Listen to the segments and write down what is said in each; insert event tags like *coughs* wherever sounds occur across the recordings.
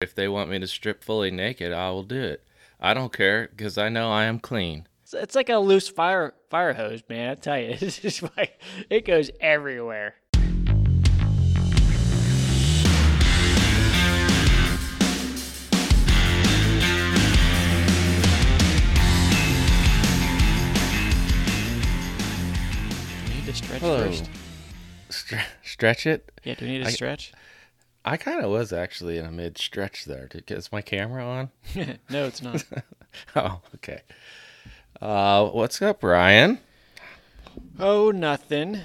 If they want me to strip fully naked, I will do it. I don't care because I know I am clean. It's, it's like a loose fire fire hose, man. I tell you, *laughs* it's just like it goes everywhere. Do we need to stretch Hello. first? Stre- stretch it. Yeah, do we need to I- stretch? I kind of was actually in a mid stretch there. Is my camera on? *laughs* no, it's not. *laughs* Oh, okay. Uh, what's up, Ryan? oh, nothing.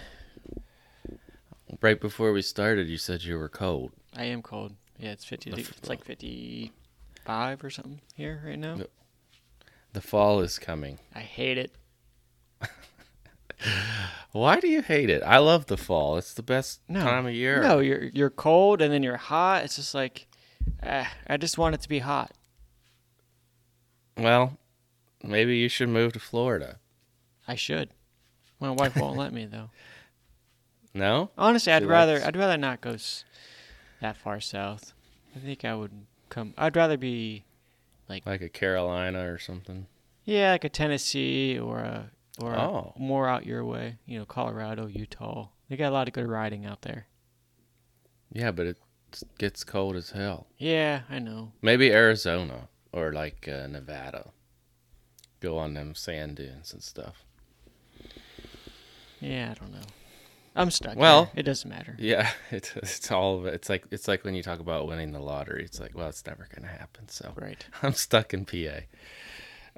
Right before we started, you said you were cold. I am cold. Yeah, it's fifty. The It's like fifty-five or something here right now. The fall is coming. I hate it. Why do you hate it? I love the fall. It's the best No. time of year. No, you're you're cold and then you're hot. It's just like, uh, I just want it to be hot. Well, maybe you should move to Florida. I should. My wife won't let me though. *laughs* No? Honestly, I'd She rather likes- I'd rather not go s- that far south. I think I would come. I'd rather be like Like a Carolina or something. yeah, like a Tennessee or a or Oh. more out your way. You know, Colorado, Utah. They got a lot of good riding out there. Yeah, but it gets cold as hell. Yeah, I know. Maybe Arizona or like uh, Nevada. Go on them sand dunes and stuff. Yeah, I don't know. I'm stuck. Well- here. it doesn't matter. Yeah, *laughs* it's it's all of it. It's like it's like when you talk about winning the lottery. It's like, well, it's never gonna happen. So Right. *laughs* I'm stuck in PA.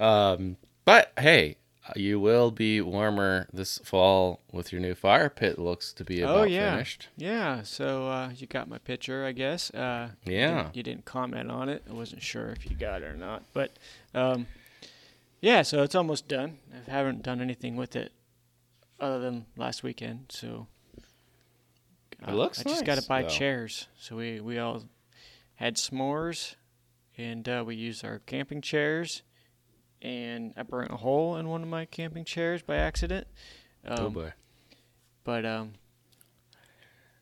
Um, but hey, you will be warmer this fall with your new fire pit. Looks to be about Oh, yeah. finished. Yeah, so uh, you got my picture, I guess. Uh, you Yeah. didn't- You didn't comment on it. I wasn't sure if you got it or not. But um, yeah, so it's almost done. I haven't done anything with it other than last weekend. So uh, It looks I just got to buy though. chairs. So we, we all had s'mores and uh, we used our camping chairs. And I burnt a hole in one of my camping chairs by accident. Um, oh boy. But um,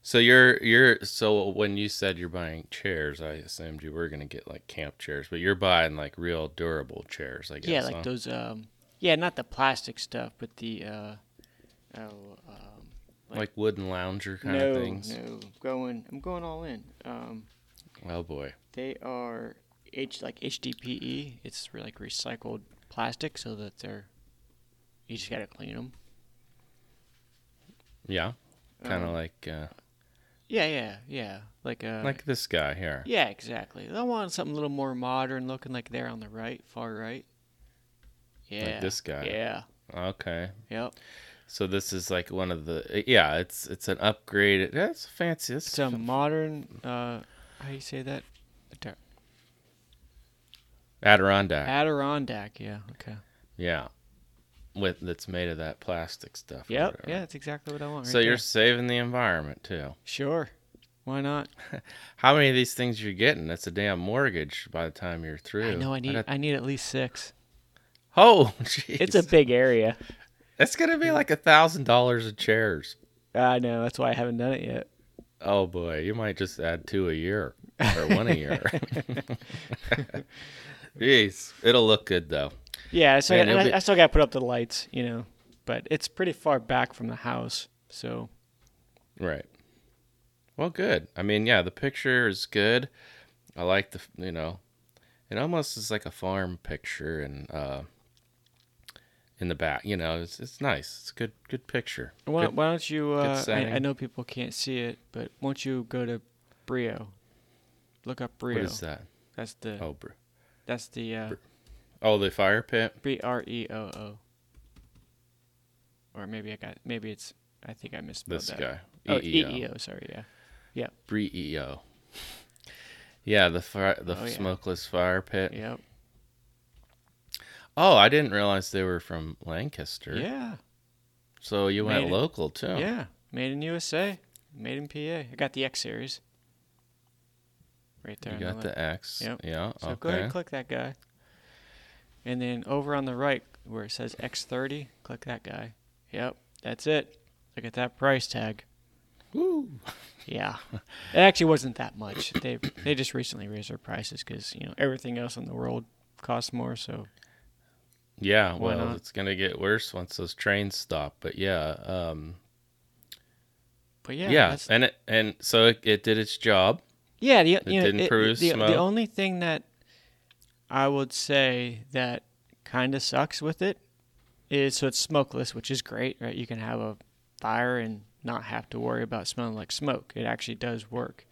So you're you're so when you said you're buying chairs, I assumed you were gonna get like camp chairs, but you're buying like real durable chairs, I guess. Yeah, like huh? those. Um, yeah, not the plastic stuff, but the. Uh, oh, um, like wooden lounger kind no, of things. no, going. I'm going all in. Um, Oh boy. they are H like HDPE. It's re- like recycled plastic, so that they're. You just gotta clean them. Yeah. Kind of Um, like uh, Yeah, yeah, yeah. Like uh. like this guy here. Yeah, exactly. I want something a little more modern looking, like there on the right, far right. Yeah. Like this guy. Yeah. Okay. Yep. So this is like one of the yeah, it's it's an upgraded. That's fancy. It's It's a modern. Uh, how do you say that? Adirondack. Adirondack. Yeah. Okay. yeah. With that's made of that plastic stuff. Yep. Yeah, that's exactly what I want. Right So you're saving the environment too. sure. Why not? *laughs* How many of these things you're getting? That's a damn mortgage by the time you're through. I know. I need. have- I need at least six. oh, *laughs* jeez. It's a big area. It's gonna be like a thousand dollars of chairs. I know. That's why I haven't done it yet. Oh boy, you might just add two a year or one a year. *laughs* Jeez, it'll look good though. Yeah. So Man, I, be- I still got to put up the lights, you know, but it's pretty far back from the house. So Right. Well, good. I mean, yeah, the picture is good. I like the, you know, it almost is like a farm picture and uh in the back, you know, it's it's nice. It's a good good picture. why, Good- why don't you? Uh, I, I know people can't see it, but won't you go to Breeo? Look up Breeo. What is that? That's the. Oh, br- That's the. Uh, oh, the fire pit. B R E O O. Or maybe I got maybe it's I think I misspelled This that. guy. Oh, EEO. Sorry, yeah. Breeo. Yeah, the fire, the Oh, yeah. smokeless fire pit. Yep. Oh, I didn't realize they were from Lancaster. Yeah. So you went Made it. local too. Yeah. Made in USA. Made in PA. I got the X series. Right there. You got left. the X. Yep. Yeah. So okay. go ahead and click that guy. And then over on the right where it says X30, click that guy. Yep. That's it. Look at that price tag. Woo. Yeah, it actually wasn't that much. They they just recently raised their prices because you know everything else in the world costs more. So Yeah, well, it's gonna get worse once those trains stop. But yeah, um, but yeah, yeah, and it and so it, it did its job. Yeah, the, you know, didn't it- produce the, smoke? the only thing that I would say that kind of sucks with it is so it's smokeless, which is great, right? You can have a fire and not have to worry about smelling like smoke. It actually does work.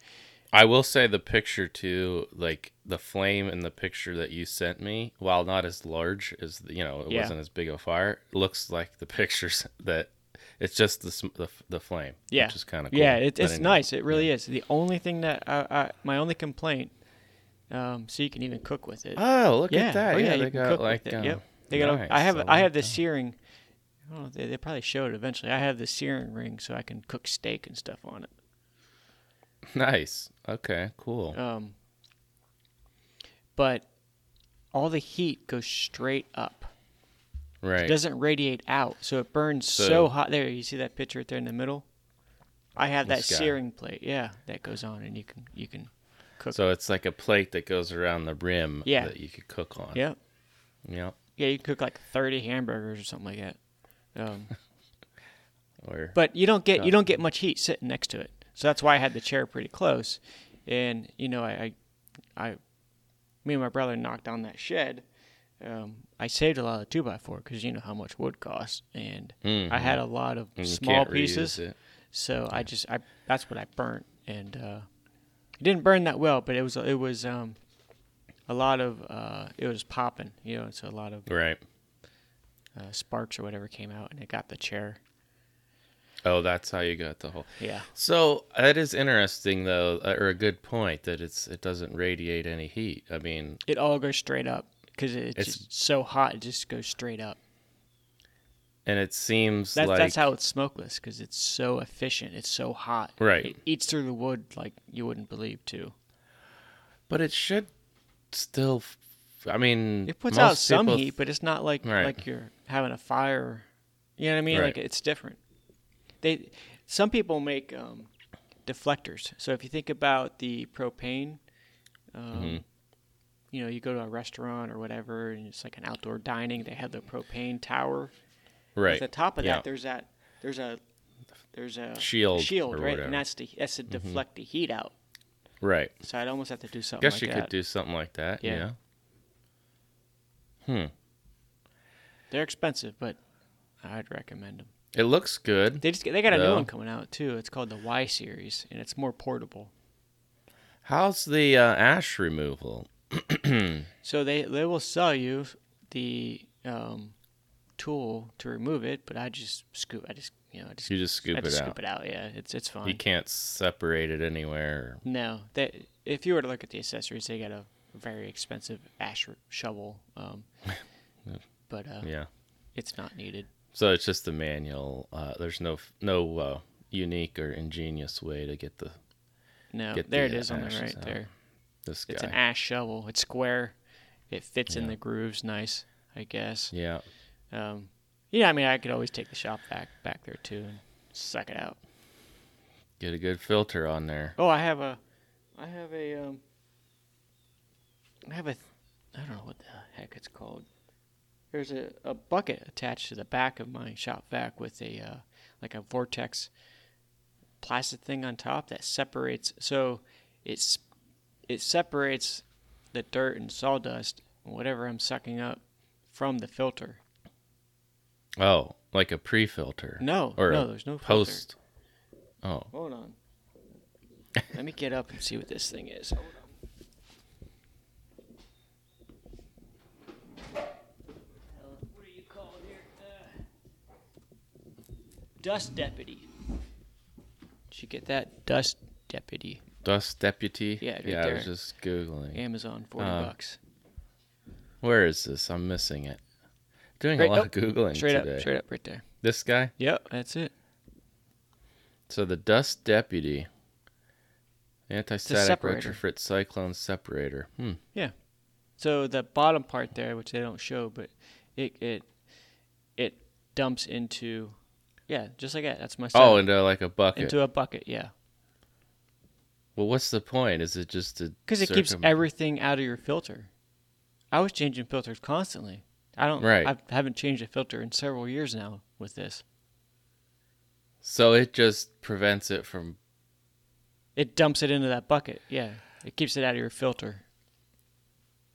I will say the picture too, like the flame in the picture that you sent me, while not as large as the- you know, it Yeah. wasn't as big of a fire. Looks like the *laughs* pictures that it's just the the, the flame. Yeah. which is kind of cool. Yeah, it, it's anyway, nice. It really is. The only thing that I, I my only complaint, um, so you can even cook with it. Oh, look yeah, at that! oh, yeah, you they got cook like um, yep. They got. nice. I have. I I have the that. searing. I don't know. They, they probably showed it eventually. I have the searing ring, so I can cook steak and stuff on it. nice. Okay, cool. Um, but all the heat goes straight up. It doesn't radiate out, so it burns so, So- hot. There, you see that picture right there in the middle. I have that searing plate. Yeah, that goes on, and you can you can cook. So it's like a plate that goes around the rim Yeah. that you could cook on. Yep. Yeah. yeah, you can cook like thirty hamburgers or something like that. Um, *laughs* Or but you don't get Yeah. you don't get much heat sitting next to it. So that's why I had the chair pretty close, and you know I, I, I me and my brother knocked down that shed. Um, I saved a lot of two by four because you know how much wood costs, and I had a lot of And small pieces. So I just I that's what I burnt, and uh, it didn't burn that well, but it was it was um, a lot of uh, it was popping, you know, so a lot of Right. uh, sparks or whatever came out, and it got the chair. Oh, that's how you got the whole. Yeah. So that is interesting, though, uh, or a good point that it's it doesn't radiate any heat. I mean, It all goes straight up because it's, so hot. It just goes straight up. and it seems That's like that's how it's smokeless because it's so efficient. It's so hot. Right. It eats through the wood like you wouldn't believe too. but it should still. I mean, It puts out some people- heat, but it's not like Right. like you're having a fire. You know what I mean? Right. Like it's different. They some people make um, deflectors. So if you think about the propane, um, Mm-hmm. You know, you go to a restaurant or whatever, and it's like an outdoor dining. They have the propane tower. Right. At the top of Yeah. that, there's that there's a there's a Shield shield, right? whatever. Mm-hmm. And that's to that's to deflect the heat out. Right. So I'd almost have to do something I Guess like you that. could do something like that. Yeah. Yeah. Hmm. They're expensive, but I'd recommend them. It looks good. They just they got a new one coming out too. It's called the Y series, and it's more portable. How's the uh, ash removal? *clears throat* So they they will sell you the um, tool to remove it, but I just scoop. I just you know I just You just scoop I just it scoop out. it out. Yeah, it's it's fine. You can't separate it anywhere. No, they, if you were to look at the accessories, they got a very expensive ash shovel, um, *laughs* but uh, Yeah. it's not needed. So it's just the manual. Uh, there's no no uh, unique or ingenious way to get the No, Get there the, it is on the right out. there. This It's an ash shovel. It's square. It fits in the grooves nice, I guess. yeah. Um, yeah, I mean, I could always take the shop vac back there too and suck it out. Get a good filter on there. Oh, I have a, I have a, um, I have a, I don't know what the heck it's called. There's a, a bucket attached to the back of my shop vac with a, uh, like a vortex plastic thing on top that separates. So it's, it separates the dirt and sawdust, whatever I'm sucking up, from the filter. Oh, like a pre-filter. No, Or no, there's no filter. post. Oh, Hold on. Let me get up and see what this thing is. Hold on. What do you call it here? Dust deputy. Did you get that? Dust deputy. Dust deputy. Yeah, right yeah. I was there. just googling. Amazon, forty Uh, bucks. Where is this? I'm missing it. Doing Right- a lot nope. of googling Straight today. up, straight up, right there. This guy. Yep, that's it. So the dust deputy. Anti-static retrofit cyclone separator. Hmm. Yeah. So the bottom part there, which they don't show, but it it it dumps into Yeah, just like that. That's my Oh, into like a bucket. into a bucket. Yeah, well, what's the point? Is it just to because it keeps everything out of your filter. I was changing filters constantly. I don't. Right. I haven't changed a filter in several years now with this. So it just prevents it from. It dumps it into that bucket. Yeah, it keeps it out of your filter.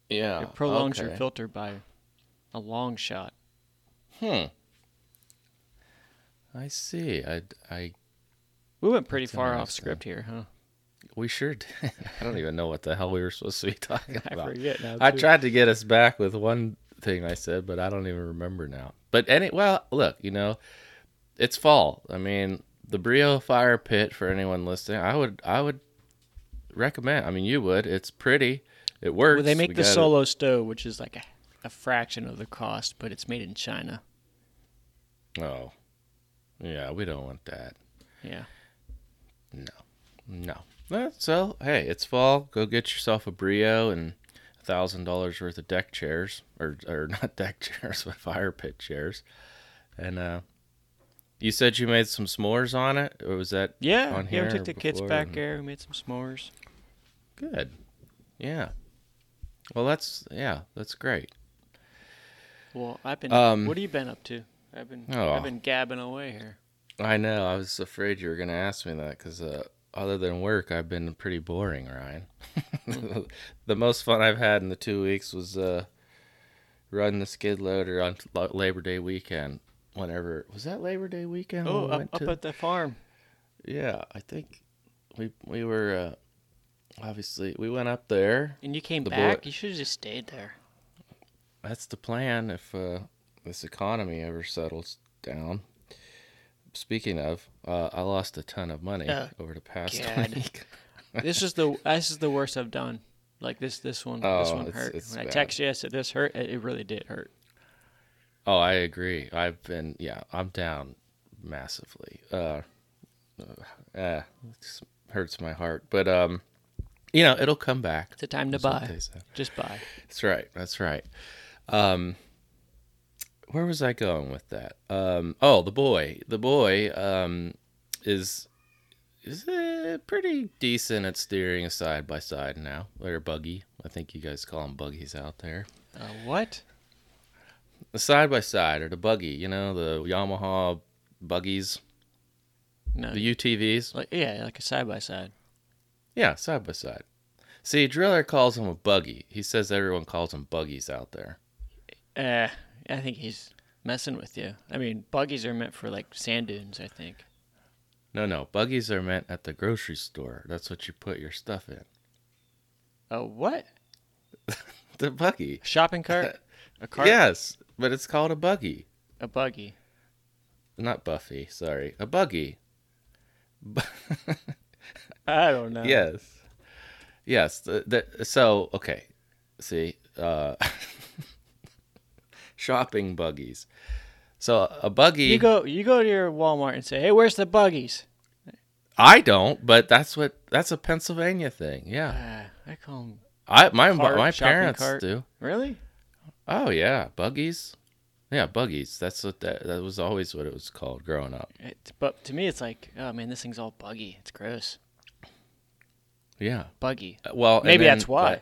Yeah. It prolongs your filter by a long shot. Hmm. I see. I, I We went pretty far off script here, huh? We sure did. *laughs* I don't even know what the hell we were supposed to be *laughs* talking *laughs* about. I forget now. I tried to get us back with one thing I said, but I don't even remember now. But any well, look, you know, it's fall. I mean, the Breeo Fire Pit for anyone listening, I would I would recommend. I mean, you would. It's pretty. It works. Well, they make We the solo stove, which is like a, a fraction of the cost, but it's made in China. Oh, yeah. We don't want that. Yeah. No. Uh, So hey, it's fall. Go get yourself a Breeo and a thousand dollars worth of deck chairs, or or *laughs* not deck chairs, but fire pit chairs. And uh, you said you made some s'mores on it, or was that Yeah. On yeah, here we took the kids back and- there. We made some s'mores. good? Yeah. Well, that's yeah, that's great. Well, I've been. Um, what have you been up to? I've been. Oh. I've been gabbing away here. I know. I was afraid you were going to ask me that because uh, other than work, I've been pretty boring, Ryan. *laughs* the most fun I've had in the two weeks was uh, running the skid loader on Labor Day weekend. Whenever was that Labor Day weekend? Oh, we up, went up to- at the farm. yeah, I think we we were uh, obviously we went up there. And you came The boy- back. You should have just stayed there. That's the plan if uh, this economy ever settles down. Speaking of, uh, I lost a ton of money Uh, over the past *laughs* God. week. this is the this is the worst I've done. Like this this one this one it's- hurt. it's when I bad. text you, I said this hurt. It, really did hurt. Oh, I agree. I've been, yeah, I'm down massively. Uh, uh, eh, it just hurts my heart, but um, you know, it'll come back. It's a time to buy. Just buy. That's right. That's right. Um, where was I going with that? Um, oh, the boy. The boy um, is is uh, pretty decent at steering a side by side now, or a buggy. I think you guys call them buggies out there. Uh, what? The side by side or the buggy, you know, the Yamaha buggies, No. the UTVs. like yeah, like a side by side. Yeah, side by side. See, Driller calls them a buggy. He says everyone calls them buggies out there. Uh, I think he's messing with you. I mean, buggies are meant for like sand dunes. I think. No, no, buggies are meant at the grocery store. That's what you put your stuff in. Oh, what? *laughs* The buggy. Shopping cart? *laughs* A cart? Yes, but it's called a buggy. A buggy. Not Buffy, sorry. A buggy. *laughs* I don't know. yes. Yes. The, the, so, okay. See, uh, shopping buggies. So a buggy. You go. You go to your Walmart and say, "Hey, where's the buggies?" I don't, but that's what that's a Pennsylvania thing. Yeah, Uh, I call them. I my Cart, my parents cart. do. Really? Oh yeah, buggies. Yeah, buggies. That's what that that was always what it was called growing up. It, but to me, it's like, oh man, this thing's all buggy. It's gross. Yeah. Buggy. Uh, Well, Maybe then- that's why.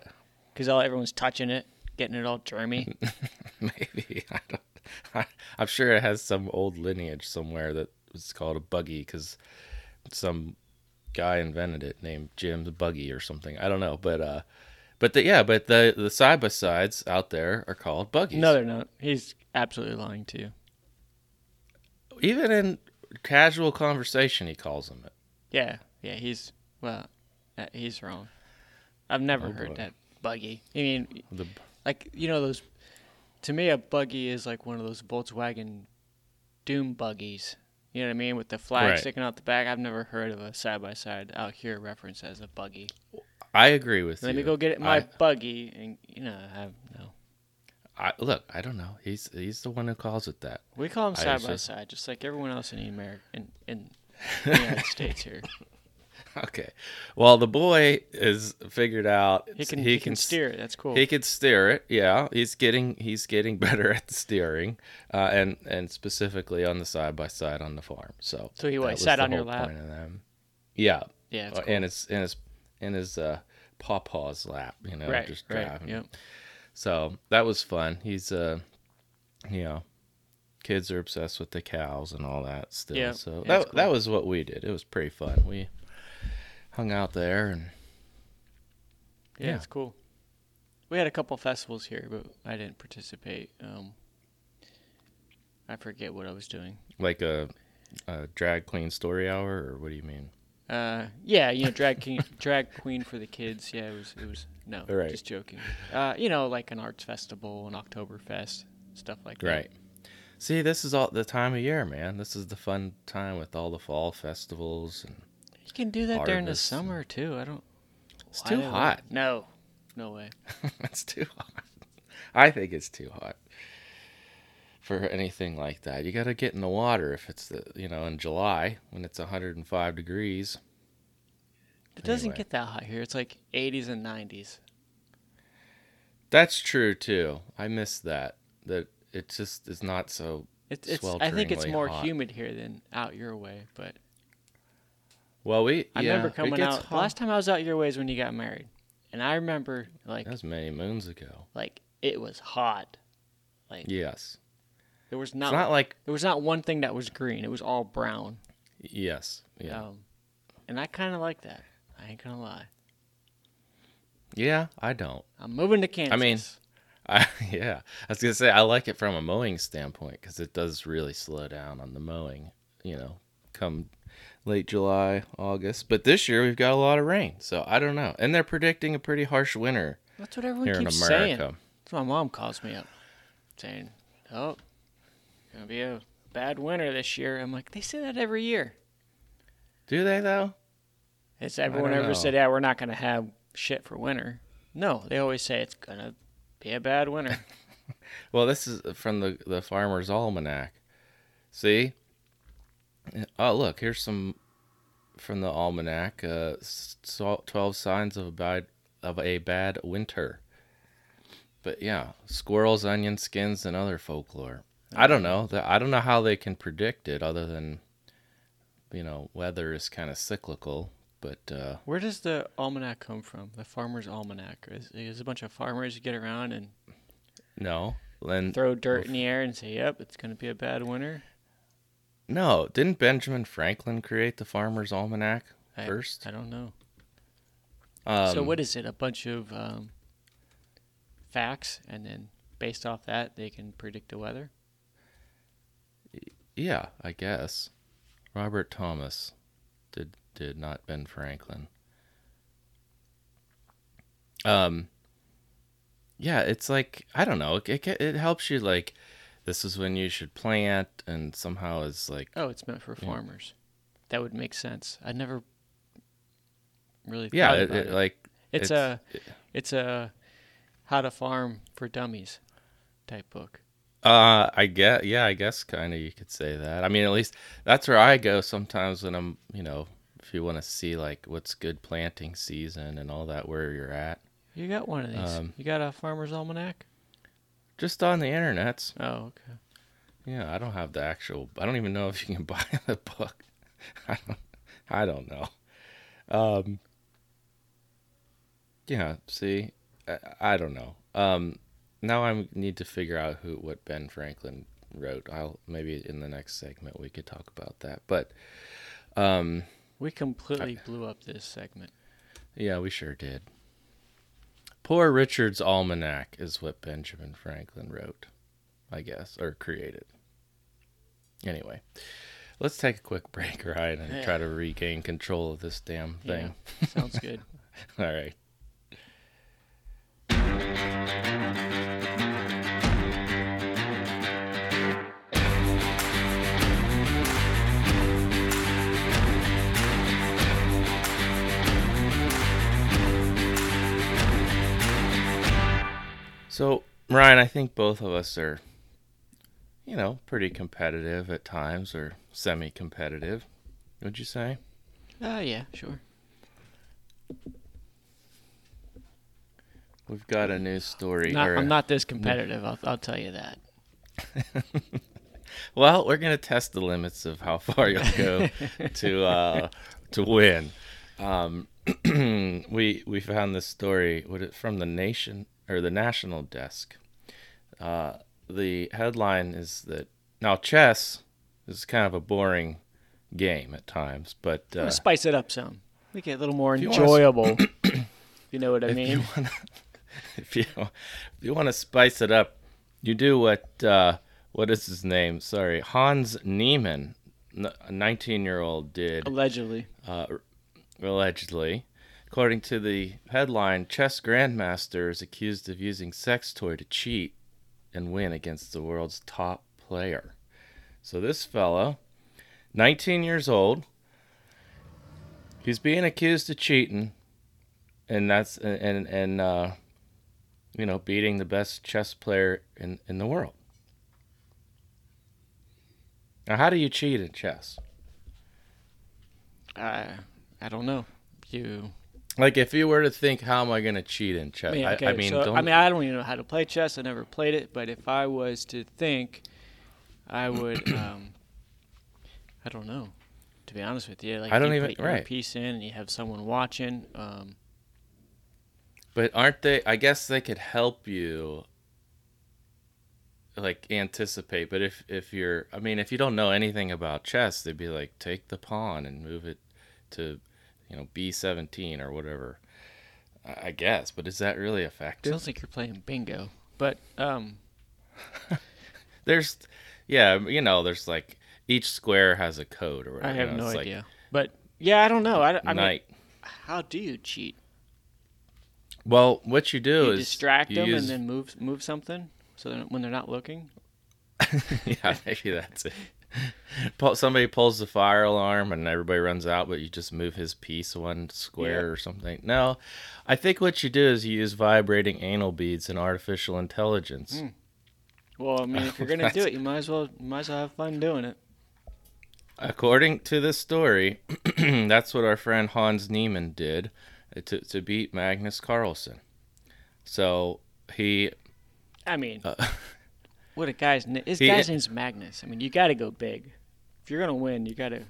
Because all everyone's touching it, getting it all germy. *laughs* Maybe *laughs* I don't. I, I'm sure it has some old lineage somewhere that was called a buggy because some guy invented it named Jim the Buggy or something. I don't know, but uh, but the yeah, but the the side by sides out there are called buggies. no, they're not. He's absolutely lying to you. even in casual conversation, he calls them it. Yeah, yeah. He's well, uh, he's wrong. I've never Oh, heard boy. that buggy. I mean, The like you know those. To me, a buggy is like one of those Volkswagen dune buggies. You know what I mean, with the flag Right. sticking out the back. I've never heard of a side by side out here reference as a buggy. I agree with Let you. Let me go get my I, buggy, and you know, I have no. I, look, I don't know. He's he's the one who calls it that. We call them side by just- side, just like everyone else in the America in, in the *laughs* United States here. *laughs* Okay. Well, the boy is figured out He can he, can, steer it. That's cool. He can steer it. Yeah, he's getting he's getting *laughs* better at the steering, uh, and and specifically on the side by side on the farm. So So he what, was sat on your lap? point of them. Yeah, yeah, And it's uh, cool. in his in his in his uh, pawpaw's lap. You know, right, just right. driving. Yep. So that was fun. He's uh, you know, kids are obsessed with the cows and all that still. Yeah, So yeah, that it's that was what we did. It was pretty fun. We hung out there and Yeah, Yeah. it's cool. We had a couple festivals here, but I didn't participate. Um, I forget what I was doing. like a, a drag queen story hour, or what do you mean? Uh, yeah, you know, drag king, *laughs* drag queen for the kids. Yeah, it was. It was no, Right. just joking. Uh, you know, like an arts festival, an Oktoberfest, stuff like that. Right. See, this is all the time of year, man. This is the fun time with all the fall festivals, and You can do that during the summer too. I don't. it's too hot. No, no way. *laughs* it's too hot. I think it's too hot for anything like that. You got to get in the water if it's the you know in July when it's 105 degrees. It doesn't get that hot here. It's like 80s and 90s. That's true too. I miss that. That it just is not so. It, it's. I think it's more hot. humid here than out your way. But Well, we. I yeah, remember coming out. hot. Last time I was out your way is when you got married, and I remember like That was many moons ago. like it was hot. Like yes. There was It's not, not like there was not one thing that was green. It was all brown. yes. Yeah. Um, and I kind of like that. I ain't gonna lie. Yeah, I don't. I'm moving to Kansas. I mean, *laughs* I, yeah, I was gonna say I like it from a mowing standpoint because it does really slow down on the mowing. You know, come late July, August. But this year we've got a lot of rain, so I don't know. And they're predicting a pretty harsh winter that's what everyone keeps saying. That's my mom calls me up, saying, "Oh, it's gonna be a bad winter this year." I'm like, they say that every year. Do they though? Has everyone ever know. said, "Yeah, we're not gonna have shit for winter"? No, they always say it's gonna be a bad winter. *laughs* Well, this is from the the Farmer's Almanac. See? Oh, look, here's some from the almanac. Uh, twelve signs of a bad of a bad winter. But yeah, squirrels, onion skins, and other folklore. I don't know. I don't know how they can predict it, other than you know, weather is kind of cyclical. But uh, Where does the almanac come from? The farmer's almanac. Is, is a bunch of farmers get around and no, and throw dirt in the air and say, "Yep, it's gonna be a bad winter." No, didn't Benjamin Franklin create the Farmer's Almanac I- first? I don't know. Um, so what is it? A bunch of um, facts, and then based off that, they can predict the weather. Yeah, I guess. Robert Thomas did did not Ben Franklin. Um yeah, it's like I don't know, it it, it helps you like this is when you should plant and somehow it's like Oh, it's meant for Yeah. farmers. That would make sense. I never really yeah, thought it, about it, it. like it's, a it's a how to farm for dummies type book. Uh, I get, yeah, I guess kind of you could say that. I mean, at least that's where I go sometimes when I'm, you know, if you want to see like what's good planting season and all that, where you're at, You got one of these. Um, you got a farmer's almanac? Just on the internets. Oh, okay. Yeah, I don't have the actual. I don't even know if you can *laughs* buy the book. I don't. I don't know. Um. Yeah. See, I, I don't know. Um. Now I need to figure out who what Ben Franklin wrote. I'll maybe in the next segment we could talk about that. But, um, We completely blew up this segment. yeah, we sure did. Poor Richard's Almanac is what Benjamin Franklin wrote, I guess, or created. Anyway, let's take a quick break, Ryan, and Yeah. try to regain control of this damn thing. Sounds good. *laughs* All right. So, Ryan, I think both of us are, you know, pretty competitive at times or semi competitive. Would you say? Oh, yeah, sure. We've got a new story. Not, I'm not this competitive. I'll, I'll tell you that. *laughs* Well, we're gonna test the limits of how far you'll go *laughs* to uh, to win. Um, *clears throat* we we found this story what it from the nation or the national desk. Uh, the headline is that now chess is kind of a boring game at times, but uh, spice it up some. Make it a little more If you enjoyable. *coughs* you know what I if mean. you wanna, *laughs* if you if you want to spice it up, you do what uh, what is his name? Sorry, Hans Niemann, a 19 year old did Allegedly. uh, allegedly. According to the headline, chess grandmaster is accused of using sex toy to cheat and win against the world's top player. So this fellow, 19 years old, he's being accused of cheating, and that's and and uh, you know beating the best chess player in in the world. Now, how do you cheat in chess? I I don't know. You. Like if you were to think, how am I going to cheat in chess? I mean, I, okay, I mean, so, don't, I mean, I don't even know how to play chess. I never played it, but if I was to think, I would. *clears throat* um, I don't know. To be honest with you, like I don't even- put your right. piece in, and you have someone watching. Um, but aren't they? I guess they could help you, like anticipate. But if if you're, I mean, if you don't know anything about chess, they'd be like, take the pawn and move it to, you know, b seventeen or whatever. I guess, but is that really effective? sounds like you're playing bingo, but um, *laughs* There's, yeah, you know, there's like each square has a code or whatever. I you have know, no it's like idea. But yeah, I don't know. I, I mean, how do you cheat? well, what you do You is distract you them use and then move move something so that when they're not looking. *laughs* yeah, maybe that's it. Somebody pulls the fire alarm and everybody runs out, but you just move his piece one square Yeah. or something. No, I think what you do is you use vibrating anal beads and artificial intelligence. Mm. Well, I mean, if you're gonna do it, you might as well you might as well have fun doing it. According to this story, *clears throat* that's what our friend Hans Niemann did to, to beat Magnus Carlsen. So he, I mean, uh, *laughs* what a guy's na- his He- guy's name's Magnus. I mean, you got to go big. If you're gonna win, you got to.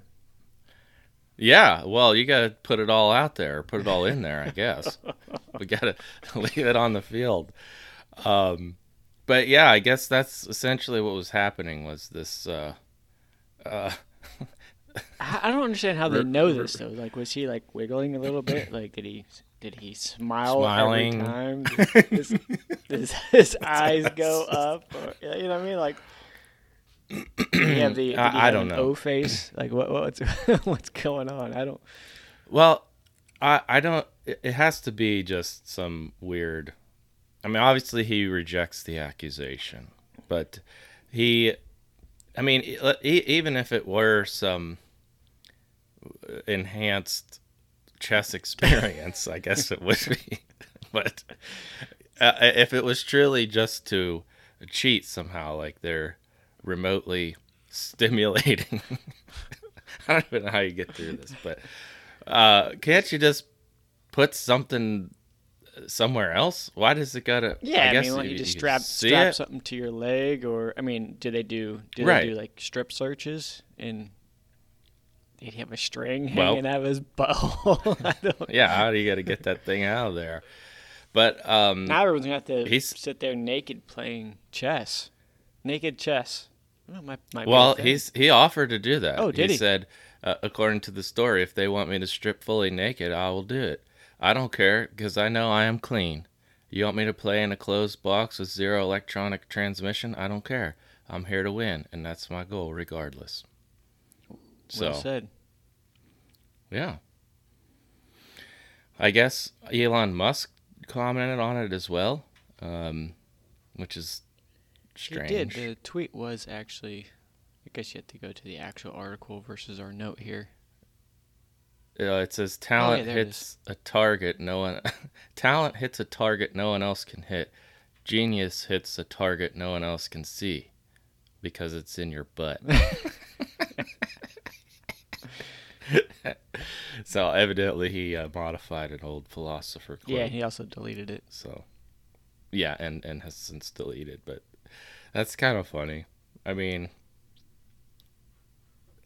yeah, well, you got to put it all out there, put it all in there, I guess. *laughs* we got to *laughs* leave it on the field. Um, but yeah, I guess that's essentially what was happening was this. Uh, uh, I don't understand how they *laughs* know this though. Like, was he like wiggling a little bit? Like, did he did he smile Smiling. every time? Does *laughs* his, does his *laughs* eyes go up? Or, you know what I mean? Like, *clears throat* did have the did he I- I don't know. O face? Like, what what's *laughs* what's going on? I don't. Well, I I don't. It has to be just some weird. I mean, obviously he rejects the accusation, but he, I mean, even if it were some uh, enhanced chess experience, I guess it would be. *laughs* But uh, if it was truly just to cheat somehow, like they're remotely stimulating. *laughs* I don't even know how you get through this, but uh, can't you just put something somewhere else? Why does it gotta? Yeah, I, guess mean, like you just can strap see strap it. something to your leg, or I mean, do they do do Right. they do like strip searches and? Did he have a string Well- hanging out of his butthole? *laughs* *laughs* Yeah, how do you got to get that thing out of there? But um, Now everyone's gonna have to He's- sit there naked playing chess, naked chess. Well, might be a well, he's he offered to do that. Oh, did he? he? said, uh, according to the story, if they want me to strip fully naked, I will do it. I don't care because I know I am clean. You want me to play in a closed box with zero electronic transmission? I don't care. I'm here to win, and that's my goal, regardless. So. well said. Yeah. I guess Elon Musk commented on it as well, um, which is strange. He did. The tweet was actually. I guess you have to go to the actual article versus our note here. Uh, it says talent there it hits a target no one *laughs* talent hits a target no one else can hit. Genius hits a target no one else can see because it's in your butt. *laughs* *laughs* so evidently he uh, modified an old philosopher quote. Yeah, he also deleted it. So, yeah, and and has since deleted. But that's kind of funny. I mean,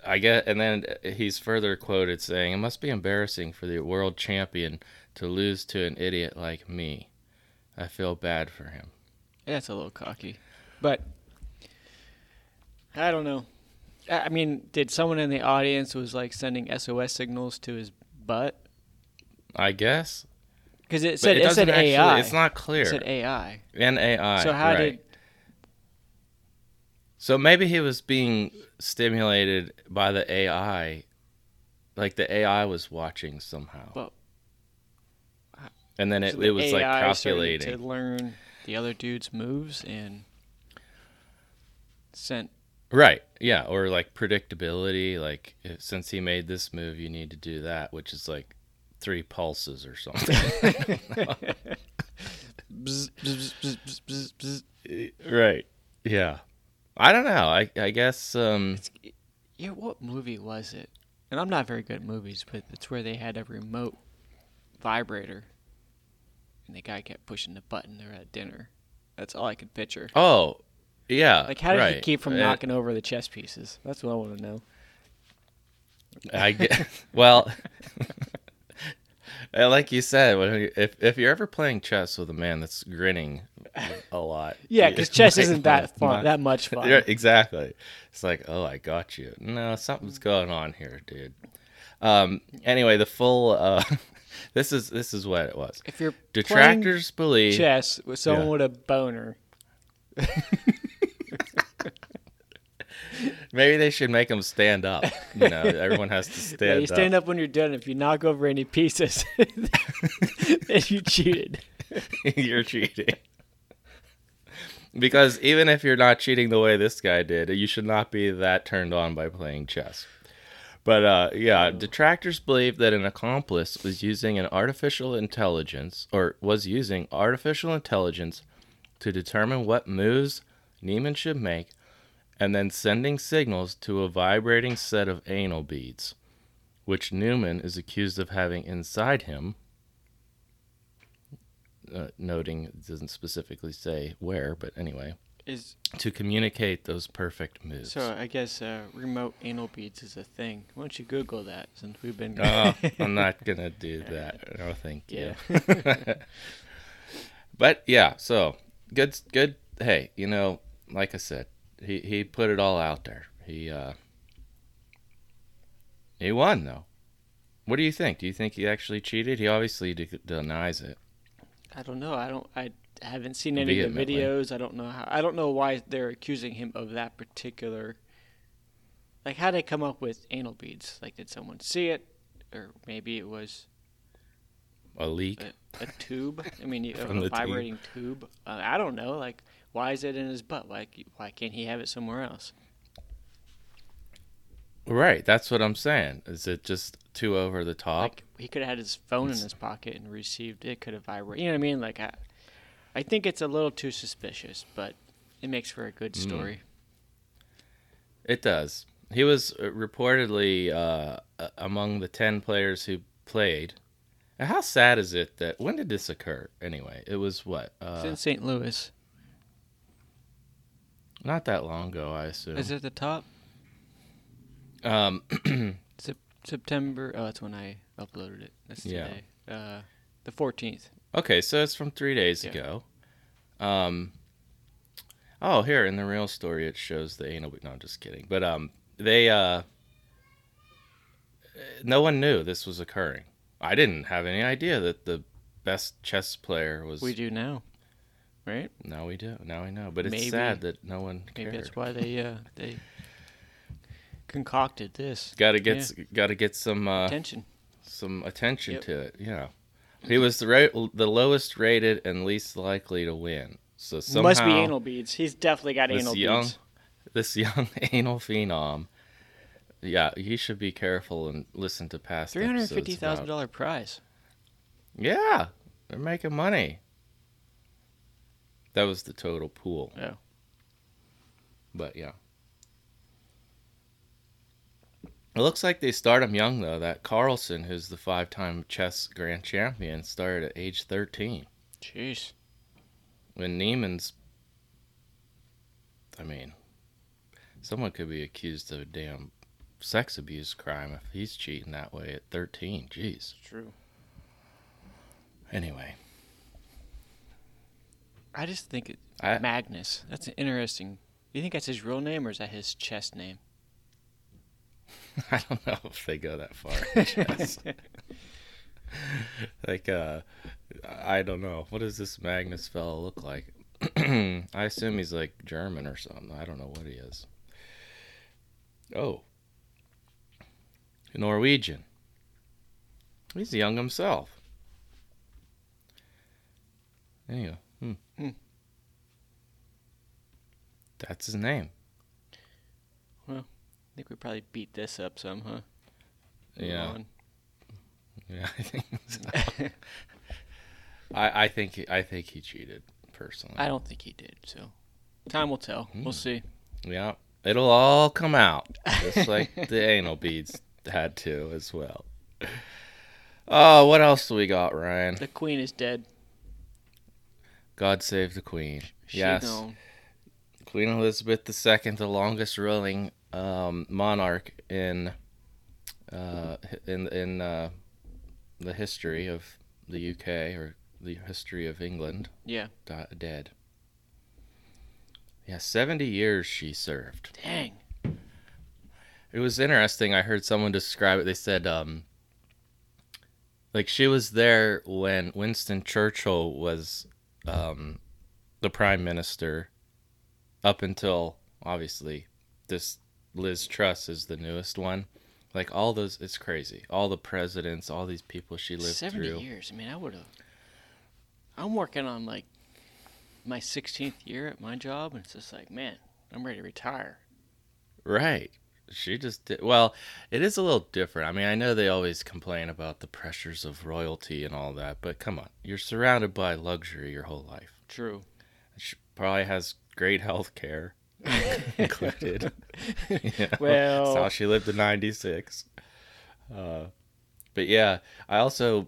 I get, and then he's further quoted saying, "It must be embarrassing for the world champion to lose to an idiot like me. I feel bad for him." That's a little cocky, but I don't know. I mean, did someone in the audience was like sending SOS signals to his butt? I guess. Because it But said it, doesn't said actually- AI. It's not clear. It said AI. N A I. so how right. did So maybe he was being stimulated by the AI, like the AI was watching somehow. Well, and then it, the it was like AI started calculating. to learn the other dude's moves and sent Right. Yeah. Or like predictability. Like if, since he made this move, you need to do that, which is like three pulses or something. *laughs* bzz, bzz, bzz, bzz, bzz, bzz. right. Yeah. I don't know. I I guess um Yeah, what movie was it? And I'm not very good at movies, but it's where they had a remote vibrator, and the guy kept pushing the button. They're at dinner. That's all I could picture. oh yeah. Like, how did right. he keep from Uh, knocking over the chess pieces? That's what I want to know. I get, *laughs* well, *laughs* uh, like you said, when if if you're ever playing chess with a man that's grinning a lot, *laughs* Yeah, because chess isn't that fun, not- that much fun. Yeah, exactly. It's like, oh, I got you. No, something's going on here, dude. Um. Anyway, the full. Uh, this is this is what it was. If you're Detractors believe. chess with someone Yeah. with a boner, Maybe they should make them stand up. You know, *laughs* everyone has to yeah, stand you stand up when you're done. If you knock over any pieces, *laughs* then you cheated. *laughs* you're cheating. Because even if you're not cheating the way this guy did, you should not be that turned on by playing chess. But uh, yeah, detractors believe that an accomplice was using an artificial intelligence, or was using artificial intelligence to determine what moves Niemann should make, and then sending signals to a vibrating set of anal beads, which Newman is accused of having inside him uh, noting it doesn't specifically say where, but anyway, Is to communicate those perfect moves. so I guess uh, remote anal beads is a thing. Why don't you Google that since we've been oh, I'm *laughs* not gonna do that. No, thank you. *laughs* But yeah, so good, good. Hey, you know, like I said, he he put it all out there. He uh he won though. What do you think? Do you think he actually cheated? He obviously de- denies it. I don't know. I don't. I haven't seen any of the videos. I don't know how. I don't know why they're accusing him of that particular. Like, how would they come up with anal beads? Like, did someone see it, or maybe it was A leak. a, a tube? I mean, you- *laughs* a the tube. vibrating tube. Uh, I don't know. Like, why is it in his butt? Like, Why can't he have it somewhere else? Right, that's what I'm saying. Is it just too over the top? Like, he could have had his phone in his pocket and received it. Could have vibrated. You know what I mean? Like, I, I think it's a little too suspicious, but it makes for a good Mm. story. It does. He was uh, reportedly uh, among the 10 players who played. How sad is it that when did this occur anyway? It was what? It's Uh, in St. Louis. not that long ago, I assume. Is it the top? Um, *clears throat* September. Oh, that's when I uploaded it. That's Yeah. today. Uh, the 14th. okay, so it's from 3 days Yeah. ago. Um Oh, here in the real story it shows the anal no, I'm just kidding. But um they uh no one knew this was occurring. I didn't have any idea that the best chess player was We do now, right? Now we do. Now we know. But it's Maybe- sad that no one Maybe that's why they uh, they concocted this Got to get s got to get some uh, attention. some attention Yep. to it. Yeah. He was the ra- the lowest rated and least likely to win. So somehow Must be anal beads. He's definitely got anal young beads. this young *laughs* anal phenom. Yeah, he should be careful and listen to past Three hundred fifty thousand dollar prize. Yeah, they're making money. That was the total pool. Yeah. But yeah. It looks like they start him young though. That Carlsen, who's the five-time chess grand champion, started at age 13. Jeez. When Niemann's, I mean, someone could be accused of a damn sex abuse crime if he's cheating that way at 13. Jeez. True. Anyway, I just think it, I Magnus. That's an interesting. Do you think that's his real name or is that his chest name? *laughs* I don't know if they go that far. *laughs* *laughs* like, uh, I don't know. What does this Magnus fellow look like? *clears throat* I assume he's like German or something. I don't know what he is. Oh, Norwegian. He's young himself. Anyway, hmm. Hmm. That's his name. Well, I think we probably beat this up some, huh? Yeah. *laughs* Yeah, I think so. I I think he, I think he cheated personally. I don't think he did. So, time will tell. Hmm. We'll see. yeah, it'll all come out just like the *laughs* anal beads had to as well. Oh, what else do we got, Ryan? The queen is dead. God save the Queen. She yes, gone. Queen Elizabeth II, the longest ruling um, monarch in uh, in in uh, the history of the UK or the history of England. Yeah. di- dead. Yeah, 70 years she served. Dang. It was interesting. I heard someone describe it. They said, um, like she was there when Winston Churchill was um, the prime minister, up until obviously this Liz Truss is the newest one. Like all those, it's crazy. All the presidents, all these people she lived 70 through. years. I mean, I would have. I'm working on like my 16th year at my job, and it's just like, man, I'm ready to retire. Right. She just did. Well, it is a little different. I mean, I know they always complain about the pressures of royalty and all that, but come on. You're surrounded by luxury your whole life. True. She probably has great health care *laughs* included. *laughs* Know, Well- that's how she lived to 96. Uh, but yeah, I also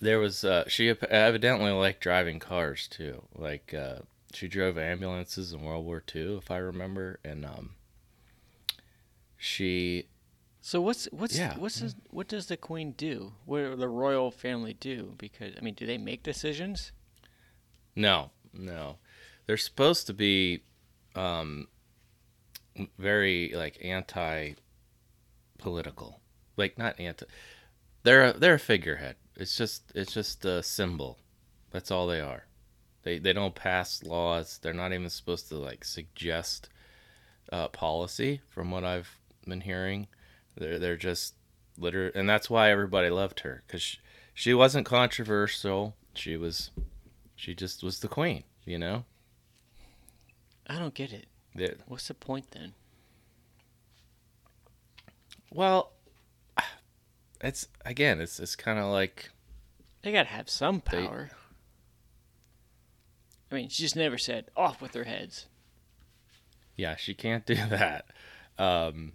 there was uh, she evidently liked driving cars too. Like uh, she drove ambulances in World War II, if I remember, and um, she So what's what's Yeah. what's what does the queen do? What the royal family do? Because I mean, do they make decisions? No, no. They're supposed to be um very like anti political. Like not anti they're a, they're a figurehead. It's just it's just a symbol. That's all they are. They they don't pass laws. They're not even supposed to like suggest uh, policy from what I've been hearing. They're they're just liter and that's why everybody loved her cuz she, she wasn't controversial. She was she just was the queen, you know? I don't get it. What's the point then? well, it's again, it's it's kind of like They gotta have some They- power. I mean, she just never said off with their heads. yeah, she can't do *laughs* that. Um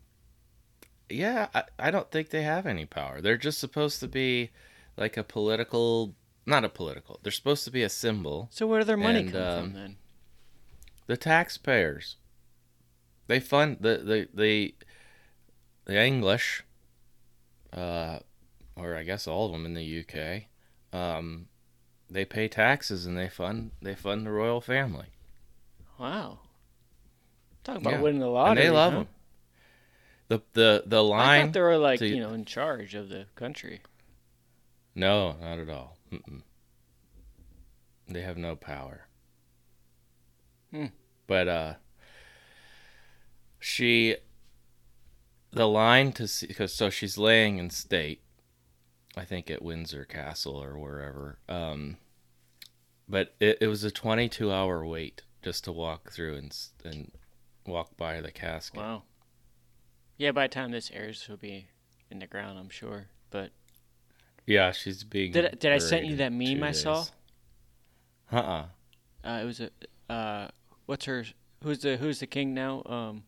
yeah, I, I don't think they have any power. They're just supposed to be like a political not a political. They're supposed to be a symbol. So where do their money And, come um, from then? The taxpayers. They fund the the the, the English uh or I guess all of them in the UK. Um they pay taxes and they fund they fund the royal family. Wow. Talk about Yeah. winning the lottery. and they love huh? them. The the the line. I thought they were like to- you know in charge of the country. No, not at all. Mm-mm. They have no power. Hmm. But uh, she, the line to see, because so she's laying in state, I think at Windsor Castle or wherever. Um, but it, it was a 22 hour wait just to walk through and and walk by the casket. Wow. Yeah, by the time this airs, she'll be in the ground, I'm sure. But Yeah, she's being. did I, did I send you that meme I saw? Uh-uh. Uh, it was a uh, what's her? Who's the who's the king now? Um,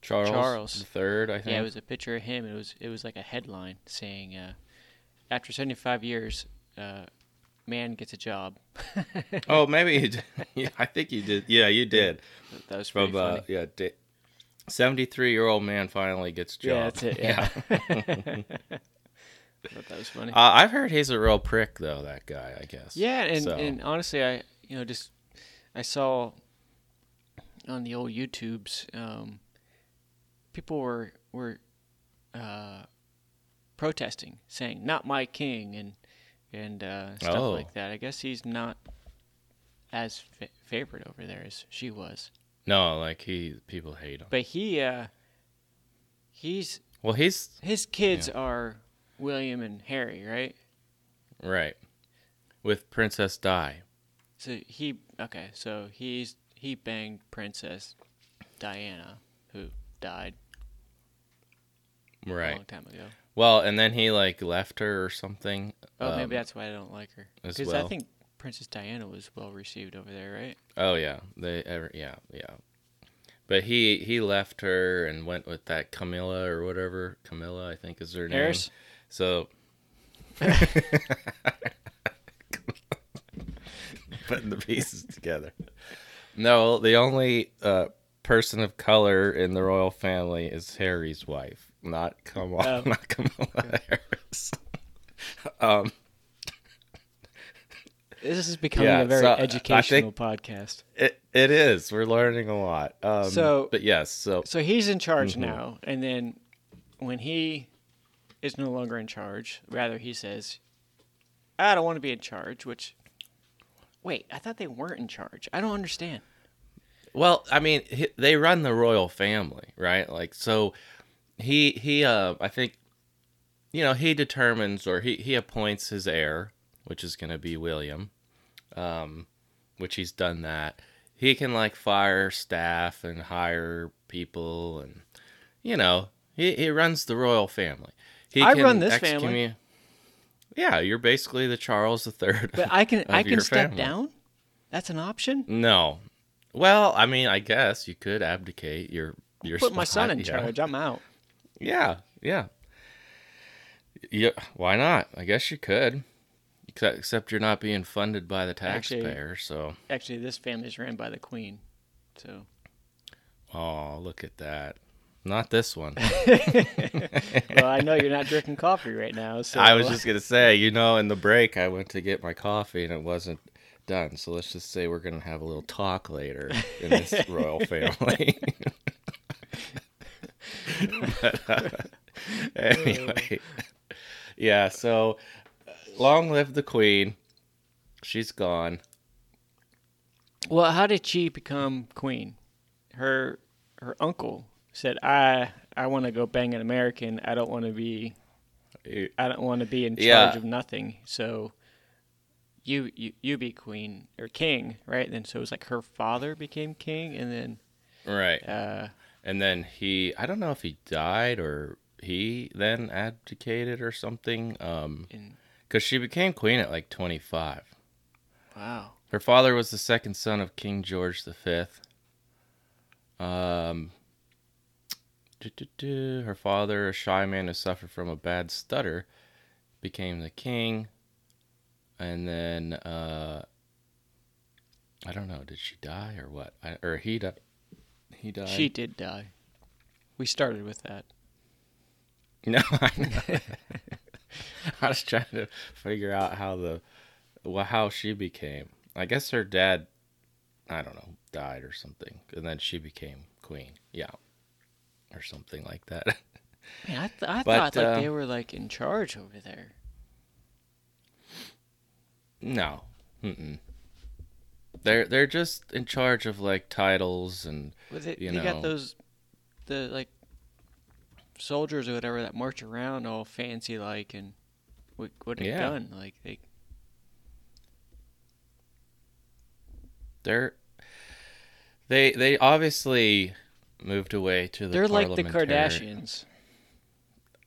Charles, Charles. the third, I think. Yeah, it was a picture of him. It was it was like a headline saying, uh, "After 75 years, uh, man gets a job." oh, maybe *laughs* you did. *laughs* yeah, I think you did. Yeah, you did. that was pretty From uh, yeah, da- seventy-three-year-old man finally gets job. Yeah, that's it. Yeah. *laughs* Thought that was funny. uh, I've heard he's a real prick, though. That guy, I guess. Yeah, and, So- and honestly, I you know just I saw on the old YouTubes, um, people were were uh, protesting, saying "Not my king" and and uh, stuff Oh. like that. I guess he's not as fa- favorite over there as she was, No, like he, people hate him. but he uh, he's Well, he's his kids are William and Harry, right? right with Princess Di. So he okay, so he's he banged Princess Diana, who died a Right. long time ago. Well, and then he like left her or something. Oh, um, maybe that's why I don't like her. Because I well. think Princess Diana was well received over there, right? Oh yeah, they ever yeah yeah. But he he left her and went with that Camilla or whatever Camilla I think is her name. Harris. So *laughs* putting the pieces together. No, the only uh, person of color in the royal family is Harry's wife, not Kamala, Oh. *laughs* not Kamala Harris. *laughs* um, This is becoming Yeah, a very so, educational podcast. it it is. We're learning a lot. Um, So- but yes, so So he's in charge Mm-hmm. now, and then when he is no longer in charge, rather he says, "I don't want to be in charge." Which, wait, I thought they weren't in charge. I don't understand. Well, I mean, he, they run the royal family, right? Like, so he he uh, I think, you know, he determines or he he appoints his heir, which is going to be William, um, which he's done that. He can like fire staff and hire people, and you know, he he runs the royal family. He I can run this family. Yeah, you're basically the Charles III. But I can *laughs* I can step family. down. That's an option. No. Well, I mean, I guess you could abdicate your your Put my son in yeah. charge. I'm out. Yeah, yeah. Yeah, why not? I guess you could. Except, you're not being funded by the Actually- taxpayer, so Actually, this family's ran by the queen. So oh, look at that. Not this one. *laughs* well, I know you're not drinking coffee right now. So I was just gonna say, you know, in the break, I went to get my coffee and it wasn't done. So let's just say we're gonna have a little talk later in this *laughs* royal family. *laughs* but, uh, anyway, yeah. So long live the queen. She's gone. Well, how did she become queen? Her her uncle said, "I I want to go bang an American. I don't want to be I don't want to be in charge Yeah. of nothing." So you, you you be queen or king, right? Then so it was like her father became king, and then Right. uh, And then he, I don't know if he died or he then abdicated or something. Um, in because she became queen at like 25. wow, Her father was the second son of King George V. Um, *tsk* her father, a shy man who suffered from a bad stutter, became the king. And then, uh, I don't know, did she die or what? I, or he died. He died. she did die. We started with that. *laughs* No, *laughs* *laughs* I was trying to figure out how the well, how she became. I guess her dad, I don't know, died or something, and then she became queen. Yeah, or something like that. *laughs* Man, I, th- I But, thought like they um, were like in charge over there. no, Mm-mm. they're they're just in charge of like titles and Was it? you You, got those, the like soldiers or whatever that march around all fancy like and what a Yeah. gun like they. they're they they obviously moved away to the. They're like the Kardashians.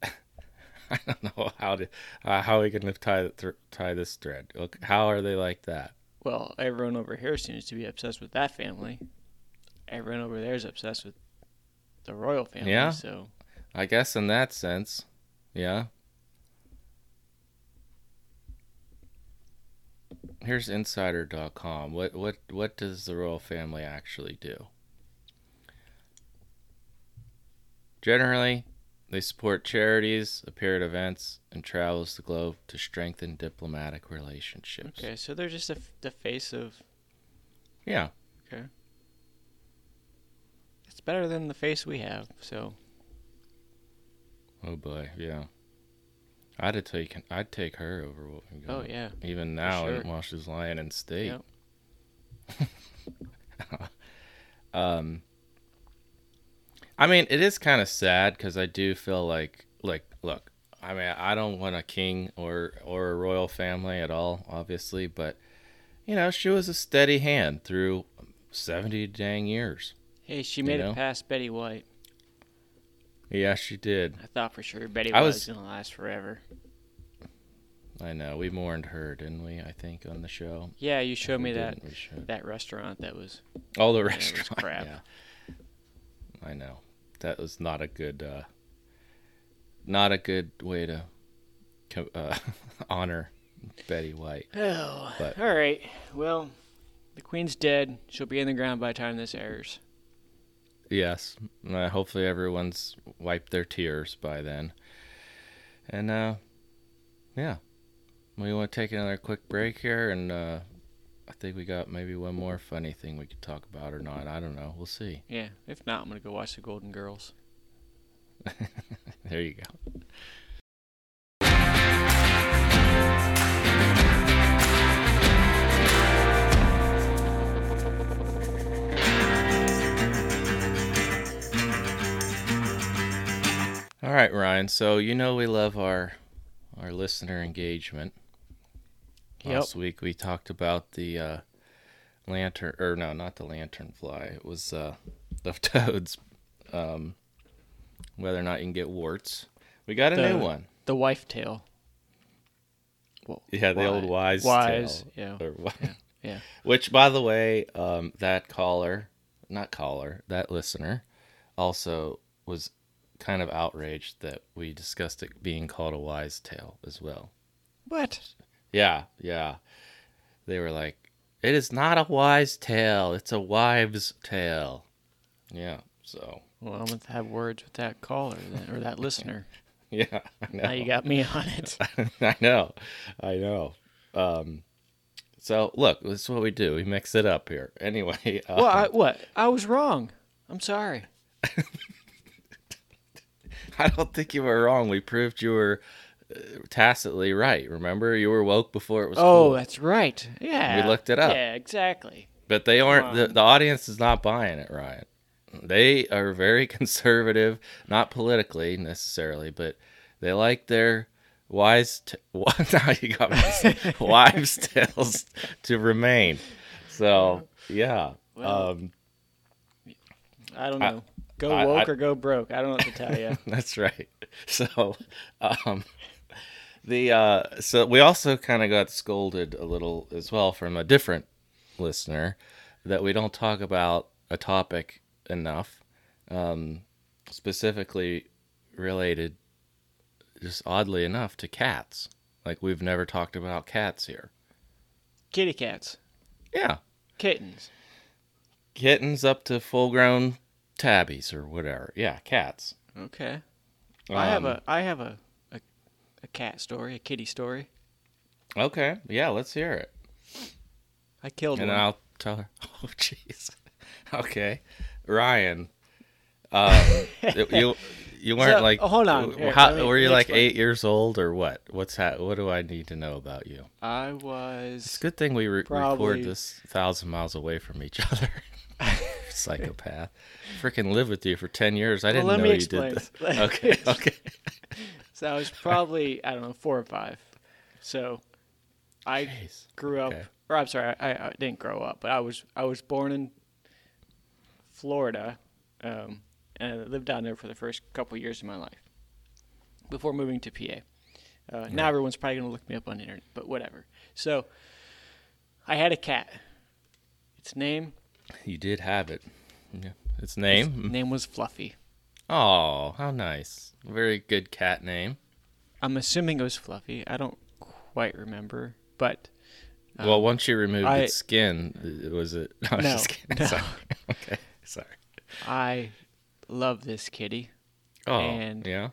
*laughs* I don't know how to uh, how we gonna tie th- tie this thread. Look, How are they like that? Well, everyone over here seems to be obsessed with that family. Everyone over there is obsessed with the royal family. Yeah. So I guess in that sense, yeah. Here's insider.com. What what what does the royal family actually do? Generally, they support charities, appear at events, and travels the globe to strengthen diplomatic relationships. okay, so they're just f the face of. Yeah. Okay. It's better than the face we have. So Oh boy, yeah. I'd take I'd take her over what we got. oh yeah. Even now, sure. while she's lying in state. Yep. *laughs* um, I mean, it is kind of sad because I do feel like, like, look, I mean, I don't want a king or or a royal family at all, obviously, but you know, she was a steady hand through seventy dang years. Hey, she made know? it past Betty White. Yeah, she did. I thought for sure Betty I White was- was gonna last forever. I know. We mourned her, didn't we? I think on the show. Yeah, you showed me that didn't, we should. that restaurant that was All the was *laughs* crap. Yeah. I know. That was not a good uh not a good way to uh, *laughs* honor Betty White. Oh, But- all right. Well, the queen's dead. She'll be in the ground by the time this airs. Yes. Uh, hopefully everyone's wiped their tears by then. And uh yeah. We want to take another quick break here and uh I think we got maybe one more funny thing we could talk about or not. I don't know. We'll see. Yeah. If not, I'm gonna go watch the Golden Girls. *laughs* There you go. All right, Ryan. So you know we love our our listener engagement. Yep. Last week we talked about the uh, lantern, or no, not the lantern fly. It was uh, *laughs* the toads. Um, whether or not you can get warts. We got a The- new one. The wife tale. Well, Yeah, the old wise Wise. tale. Yeah. Or what? yeah. *laughs* Which, by the way, um, that caller, not caller, that listener, also was kind of outraged that we discussed it being called a wise tale as well. What? Yeah, yeah. They were like, "It is not a wise tale; it's a wives' tale." Yeah. So. Well, I'm gonna have words with that caller then, or that listener. *laughs* Yeah, I know. Now you got me on it. *laughs* I know, I know. Um, so look, this is what we do. We mix it up here. Anyway, um, well, I, what? I was wrong. I'm sorry. *laughs* *laughs* I don't think you were wrong. We proved you were uh, tacitly right. Remember, you were woke before it was Oh, cool. that's right. Yeah. We looked it up. Yeah, exactly. But they aren't. The, the audience is not buying it, Ryan. They are very *laughs* conservative, not politically necessarily, but they like their wise. T- *laughs* now you got me. wives' tales to remain. So yeah. Well, um, I don't know. Go I- woke I- or go broke. I don't know what to tell you. *laughs* That's right. *laughs* So, um, the uh, so we also kind of got scolded a little as well from a different listener that we don't talk about a topic enough, um, specifically related, just oddly enough, to cats. Like we've never talked about cats here. Kitty cats, Yeah, kittens. kittens up to full-grown tabbies or whatever. Yeah, cats. Okay. I have Um, a I have a, a a cat story, a kitty story. Okay, yeah, let's hear it. I killed her. and one. I'll tell her. *laughs* Oh, jeez. Okay, Ryan. Um, *laughs* you you weren't So, like. hold on. Here, How, me- were you like explain. eight years old or what? What's ha- What do I need to know about you? I was. It's a good thing we re- Probably- record this thousand miles away from each other. *laughs* Psychopath. Freaking lived with you for ten years. I didn't let know me you explain. did this. *laughs* Okay. Okay. *laughs* so I was probably I don't know four or five. So I Jeez. grew up, Okay. or I'm sorry, I, I didn't grow up, but I was I was born in Florida, um, and I lived down there for the first couple years of my life before moving to PA. Uh, Now everyone's probably gonna look me up on the internet, but whatever. So I had a cat. Its name You did have it. Yeah. Its name. name was Fluffy. Oh, how nice. Very good cat name. I'm assuming it was Fluffy. I don't quite remember, but um, well, once you removed I- its skin, it- was it? *laughs* No, kidding. no. Sorry. *laughs* Okay, sorry. I love this kitty. Oh, And- yeah.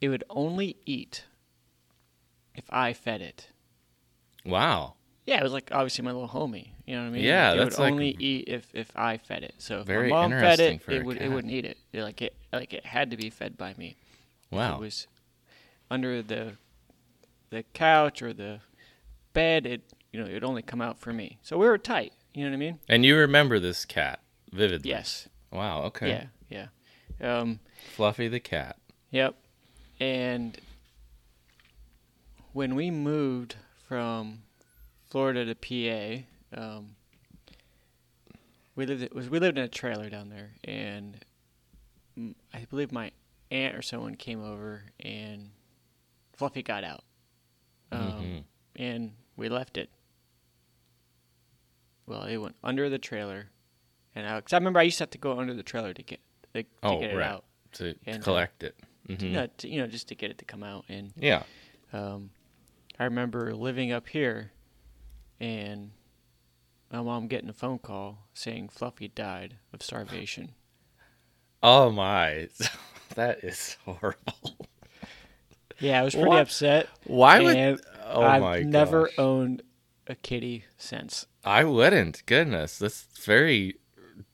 It would only eat if I fed it. Wow. Yeah, it was like obviously my little homie. You know what I mean? Yeah, it that's would like- only eat if if I fed it. So if Very my mom fed interesting it, for it would cat. it wouldn't eat it. It, Like it like it had to be fed by me. If Wow. it was under the the couch or the bed. It you know it would only come out for me. So we were tight. You know what I mean? And you remember this cat vividly? Yes. Wow. Okay. Yeah. Yeah. Um. Fluffy the cat. Yep. And when we moved from Florida to PA, um, we lived it was we lived in a trailer down there, and I believe my aunt or someone came over, and Fluffy got out, um, Mhm. and we left it. Well, it went under the trailer, and I, cause I remember I used to have to go under the trailer to get to, to Oh, get it right. out. To And, uh, collect it. Mhm. You know, to, you know, just to get it to come out. And Yeah. um, I remember living up here, and my mom getting a phone call saying Fluffy died of starvation. *laughs* Oh my. *laughs* that is horrible. Yeah, I was pretty What? upset. Why would? Oh I've my never gosh. owned a kitty since. I wouldn't. Goodness, that's very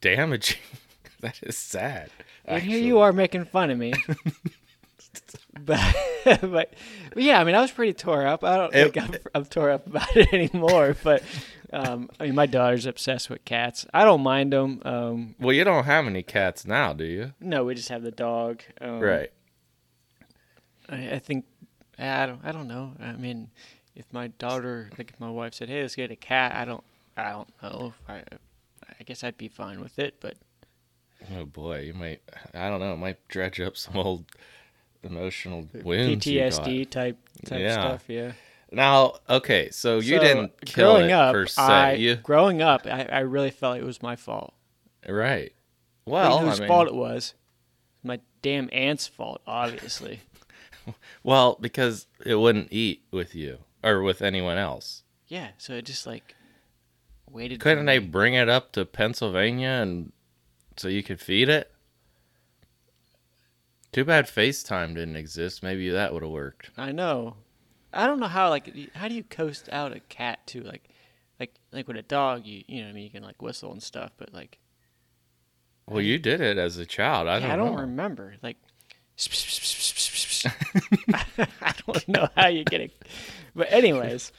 damaging. *laughs* that is sad. And here you are making fun of me. *laughs* but, but, but yeah, I mean, I was pretty tore up. I don't It- think I'm, I'm tore up about it *laughs* anymore. But um, I mean, my daughter's obsessed with cats. I don't mind them. Um, Well, you don't have any cats now, do you? no, we just have the dog. Um, right. I, I think I don't. I don't know. I mean, if my daughter, like if my wife said, "Hey, let's get a cat," I don't. I don't know. I, I guess I'd be fine with it. But Oh boy, you might. I don't know. It might dredge up some old emotional wounds. PTSD type type Yeah. stuff. Yeah. Now, okay, so you So, didn't kill growing it up, per se. I, you growing up, I, I really felt it was my fault. right? Well, Well, I whose mean, fault it was? My damn aunt's fault, obviously. *laughs* well, because it wouldn't eat with you or with anyone else. yeah, so it just like waited. Couldn't they me. bring it up to Pennsylvania and so you could feed it? Too bad FaceTime didn't exist. Maybe that would have worked. I know. I don't know how like how do you coast out a cat too? Like, like like with a dog, you you know what I mean you can like whistle and stuff, but like Well, you did it as a child. I yeah, don't I don't know. remember like. *laughs* *laughs* I don't know how you get it, but anyways,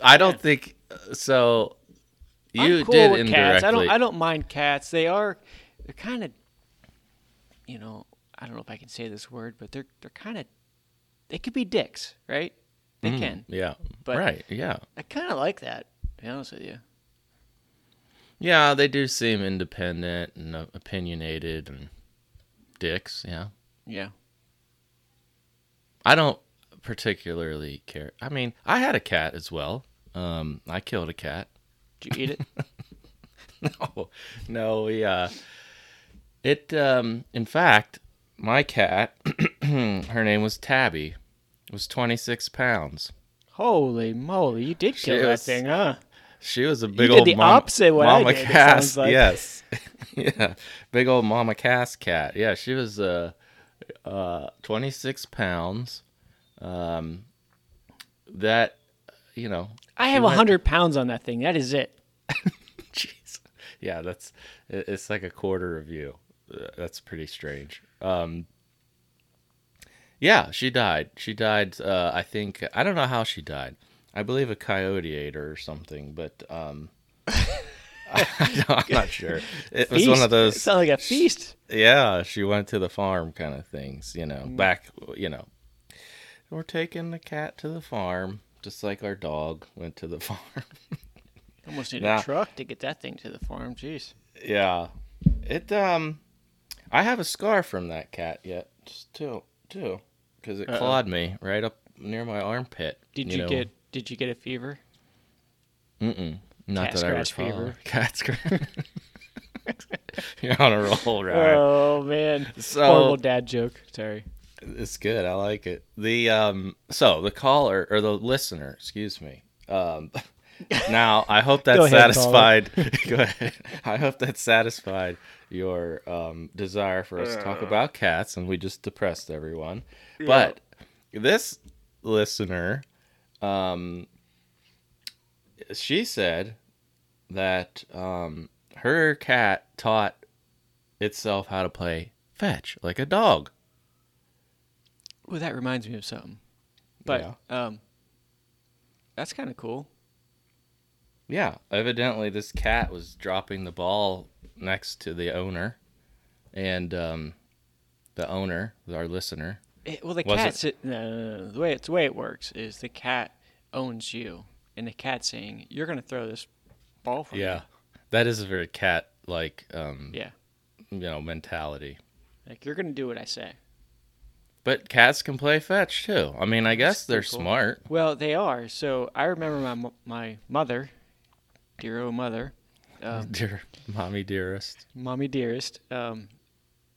I don't think uh, so. You I'm cool did with indirectly. cats. I don't. I don't mind cats. They are. They're kind of. You know, I don't know if I can say this word, but they're they're kind of. They could be dicks, right? They Mm, can. Yeah. But- right. Yeah. I kind of like that. To be honest with you. Yeah, they do seem independent and opinionated and dicks. Yeah. Yeah. I don't particularly care. I mean, I had a cat as well. Um, I killed a cat. Did you eat it? *laughs* No, no, we uh, it um, in fact, my cat, *clears throat* her name was Tabby, was twenty six pounds. Holy moly! You did kill She that was- thing, huh? She was a big did old the mama, opposite what I mama did, it Cass. like. Yes, *laughs* yeah, big old mama Cass cat. Yeah, she was uh, uh, twenty six pounds. Um, that you know, I have a went- hundred pounds on that thing. That is it. *laughs* Jeez. Yeah, that's it's like a quarter of you. Uh, That's pretty strange. Um Yeah, she died. She died uh I think I don't know how she died. I believe a coyote ate her or something, but um *laughs* I am not sure. It was one of those It sounded like a feast. yeah, she went to the farm kind of things, you know. Mm. Back, you know. We're taking the cat to the farm, just like our dog went to the *laughs* farm. Almost need Now- a truck to get that thing to the farm. Jeez. Yeah. It um I have a scar from that cat yet. Two two cuz it Uh-oh. clawed me right up near my armpit. Did you, know. get? Did you get a fever? Mm-mm. Not Cat that I recall. fever? *laughs* Cat scratch. *laughs* You're on a roll, right? Oh man, So- horrible dad joke. Sorry. It's good. I like it. The um so the caller or the listener, excuse me. Um *laughs* now I hope that Go ahead, satisfied *laughs* go ahead. I hope that satisfied your um desire for us to talk about cats and we just depressed everyone. But this listener um she said that um her cat taught itself how to play fetch like a dog. Well, that reminds me of something. But um, that's kind of cool. Yeah, evidently this cat was dropping the ball next to the owner, and um, the owner, our listener, It, well, the Was cat. it- no, no, no, the way it's the way it works is the cat owns you, and the cat saying you're gonna throw this ball for me. yeah, that is a very cat-like, um. Yeah, you know, mentality. like you're gonna do what I say. But cats can play fetch too. I mean, I guess they're cool. smart. Well, they are. So I remember my my mother, dear old mother, um, *laughs* Dear mommy, dearest. mommy dearest. Um,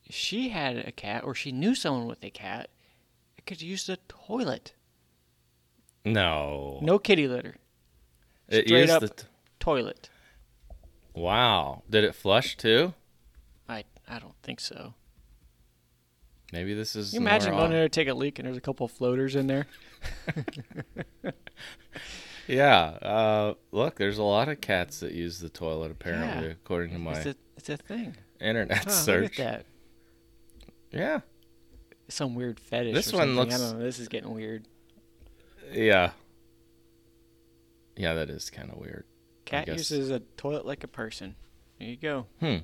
she had a cat, or she knew someone with a cat that could use the toilet. No, No kitty litter, it straight used up. the t- toilet. wow. Did it flush too? I I don't think so. Maybe this is. Can you imagine going in there to take a leak and there's a couple of floaters in there? *laughs* *laughs* Yeah. Uh, look, there's a lot of cats that use the toilet. Apparently, Yeah. according to my It's a it's a thing. internet Huh, search. That. Yeah. Some weird fetish. This or one something. looks- I don't know. This is getting weird. Yeah. Yeah, that is kind of weird. Cat uses a toilet like a person. There you go. Hmm.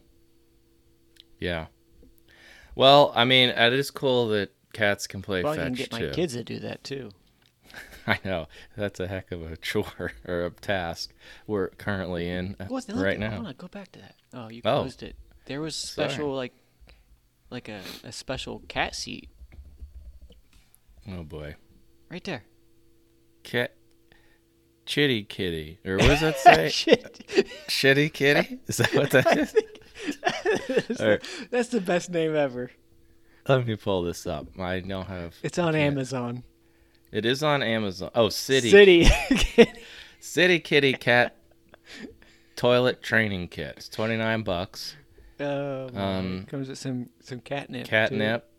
Yeah. Well, I mean, it is cool that cats can play well, fetch can get my too. kids to do that too. *laughs* I know that's a heck of a *laughs* chore or a task we're currently in uh, What? Look, right Hold now. on, go back to that. Oh, you Oh. closed it. There was Sorry. special like, like a, a special cat seat Oh boy, right there. cat, chitty kitty, or what does that *laughs* say? Shit. Shitty kitty? Is that what that is? that's, right. the, that's the best name ever. Let me pull this up. I don't have. It's on Amazon. It is on Amazon. Oh, City City. *laughs* CitiKitty Cat Toilet Training Kit. It's twenty nine bucks. Oh. Um, comes with some some catnip. too. Catnip.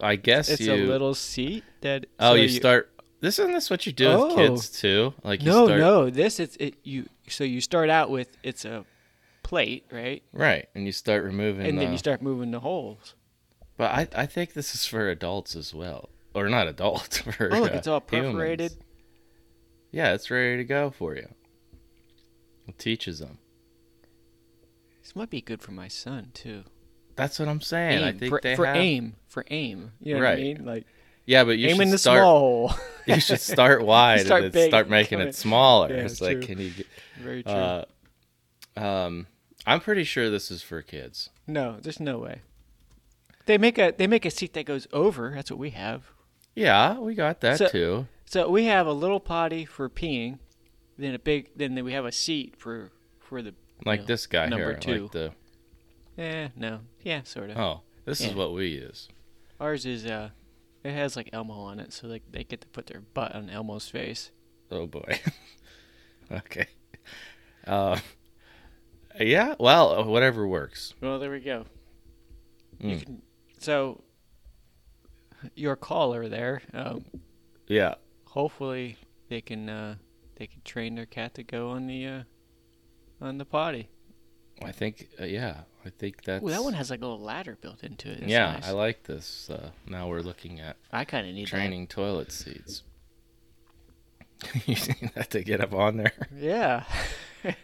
I guess It's you. a little seat that. oh, so you, start. This isn't this what you do with Oh. kids too? Like you No, start, no. This it's it. You so you start out with it's a plate, right? Right, and you start removing. And then you start moving the holes. But I, I think this is for adults as well, or not adults. *laughs* For Oh, look, uh, it's all humans. perforated. Yeah, it's ready to go for you. It teaches them. This might be good for my son too. That's what I'm saying. I think for, they for have. aim for aim. You know what I Right. mean? Like Yeah, but you aim should in the start. small *laughs* hole. You should *laughs* start wide Start and then start making it smaller. Yeah, it's like, can you get? Very true. Uh, um, I'm pretty sure this is for kids. no, there's no way. They make a they make a seat that goes over. That's what we have. Yeah, we got that So- too. So we have a little potty for peeing, then a big, then we have a seat for for the Like know, this guy number here. two. Like the eh no yeah sort of. oh, this is what we use. Ours is uh, it has like Elmo on it, so like they get to put their butt on Elmo's face. Oh boy. *laughs* okay. Uh, yeah. Well, whatever works. Well, there we go. You Mm. can, so your caller there. Um, Yeah. hopefully they can uh, they can train their cat to go on the uh, on the potty. I think. Uh, yeah. I think that's. Ooh, that one has like a little ladder built into it. That's yeah, nice. I like this. Uh, now we're looking at I kind of need training toilet seats. *laughs* you need that to get up on there. Yeah. *laughs*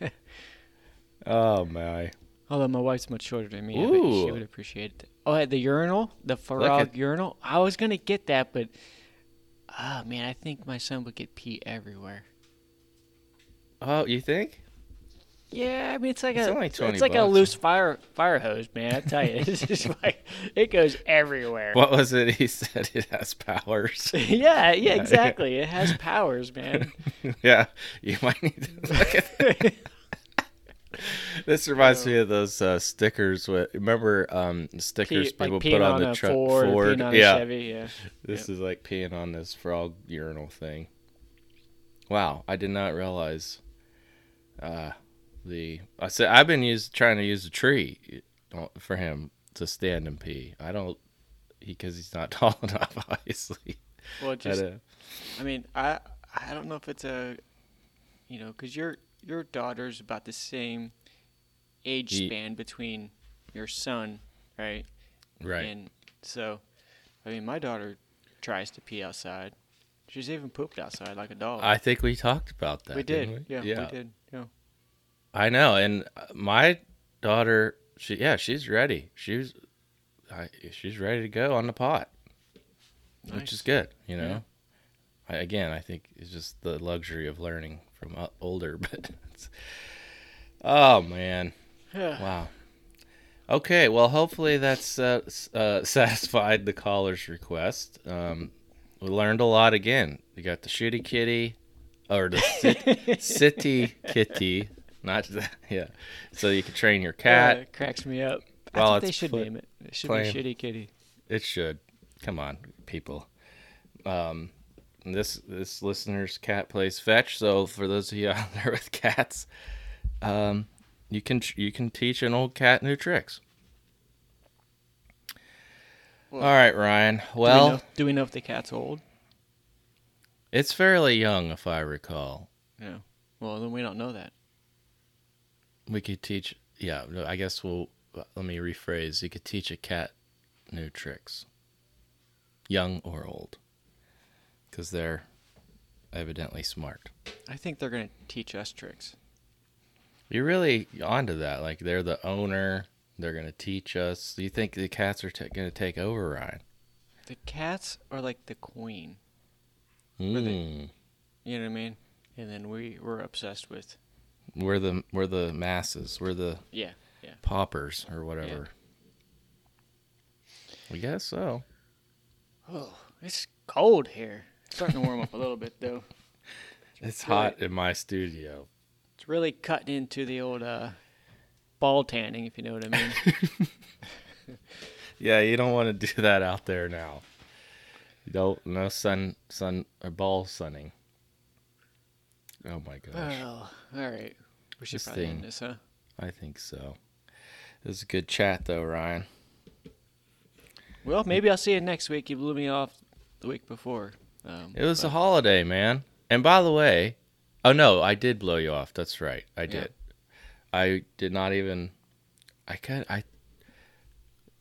Oh my. Although my wife's much shorter than me, I bet she would appreciate it. Oh, at the urinal, the frog at- urinal. I was gonna get that, but ah man, I think my son would get pee everywhere. Oh, you think? Yeah, I mean it's like It's a only it's 20 like a bucks. loose fire fire hose, man. I tell you, *laughs* it's just like it goes everywhere. What was it? He said it has powers. *laughs* yeah, yeah, exactly. It has powers, man. *laughs* yeah, you might need to look at that. *laughs* This reminds me of those uh, stickers. With remember um, stickers people peeing put on, on the truck Ford, or peeing on yeah, Chevy. Yeah. this is like peeing on this frog urinal thing. Wow, I did not realize. Uh, the I said I've been use, trying to use a tree uh, for him to stand and pee. I don't because he's not *laughs* tall enough, obviously. Well, I just don't- I mean, I I don't know if it's a, you know, because your your daughter's about the same age Ye- span between your son, right? right. And so, I mean, my daughter tries to pee outside. She's even pooped outside like a dog. I think we talked about that. we didn't did, yeah, yeah. we did, yeah. I know, and uh, my daughter, she yeah, she's ready. She's, I, she's ready to go on the pot, which is good. You know, Yeah. I, again, I think it's just the luxury of learning from older. *laughs* But it's, oh man, *sighs* wow. Okay, well, hopefully that's uh, uh, *laughs* satisfied the caller's request. Um, we learned a lot again. We got the shitty kitty, or the *laughs* sit- city kitty, not that. Yeah, so you can train your cat. Uh, it cracks me up. Well, what they should name it. It should plain- be Shitty Kitty. It should. Come on, people. Um, this this listener's cat plays fetch. So for those of you *laughs* out there with cats, um, you can you can teach an old cat new tricks. Well, All right, Ryan. do we, Well, know, do we know if the cat's old? it's fairly young, if I recall. Yeah. Well, then we don't know that. We could teach. Yeah, I guess we'll. Let me rephrase. You could teach a cat new tricks, young or old, because they're evidently smart. I think they're gonna teach us tricks. You're really onto that. Like they're the owner. They're gonna teach us. Do you think the cats are ta gonna take over, Ryan? The cats are like the queen. Mm. they- You know what I mean? And then we we're obsessed with We're the we're the masses. We're the yeah. paupers or whatever. I guess so. Oh, it's cold here. It's starting to warm up a little bit though. *laughs* It's really- hot in my studio. It's really cutting into the old uh, ball tanning, if you know what I mean. *laughs* Yeah, you don't want to do that out there now. You don't no sun sun or ball sunning. Oh my gosh. well, all right. We should This probably end this, huh? I think so. It was a good chat though, Ryan. Well, maybe I'll see you next week. You blew me off the week before. Um, It was a holiday, man. And by the way, oh no, I did blow you off. That's right. I did. I did not even I could I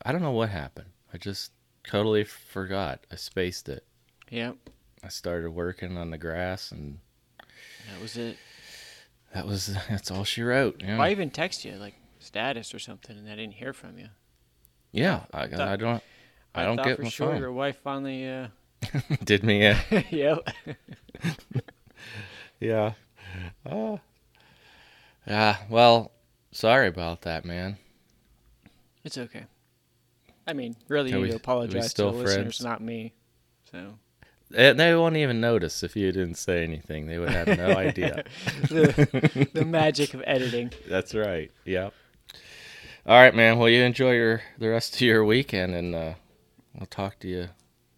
I don't know what happened. I just totally forgot. I spaced it. yeah, I started working on the grass and that was it. that was *laughs* that's all she wrote. Yeah. I even text you like status or something, and I didn't hear from you. yeah, I, thought- I don't I, don't thought get for my sure phone. your wife finally. Uh, *laughs* did me in. *laughs* yep. *laughs* Yeah. Oh. Yeah, well, sorry about that, man. It's okay. I mean, really, you we- need to are we apologize to the listeners, friends? not me. So And they won't even notice if you didn't say anything. They would have no idea. the, the magic of editing. That's right. Yep. All right, man. Well, you enjoy your the rest of your weekend, and uh, I'll talk to you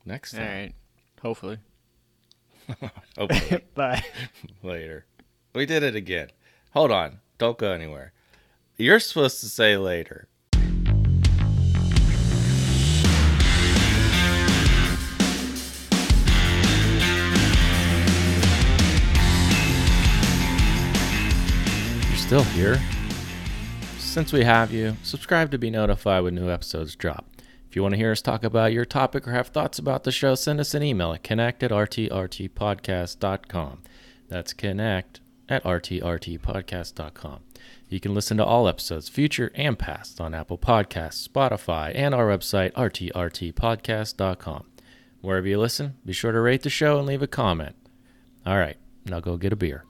next time. right. Hopefully. *laughs* Hopefully *laughs* Bye. later. We did it again. Hold on. Don't go anywhere. You're supposed to say later. You're still here? Since we have you, subscribe to be notified when new episodes drop. If you want to hear us talk about your topic or have thoughts about the show, send us an email at connect at rtrtpodcast.com. That's connect at rtrtpodcast.com. You can listen to all episodes, future and past, on Apple Podcasts, Spotify, and our website, rtrtpodcast.com. Wherever you listen, be sure to rate the show and leave a comment. All right, now go get a beer.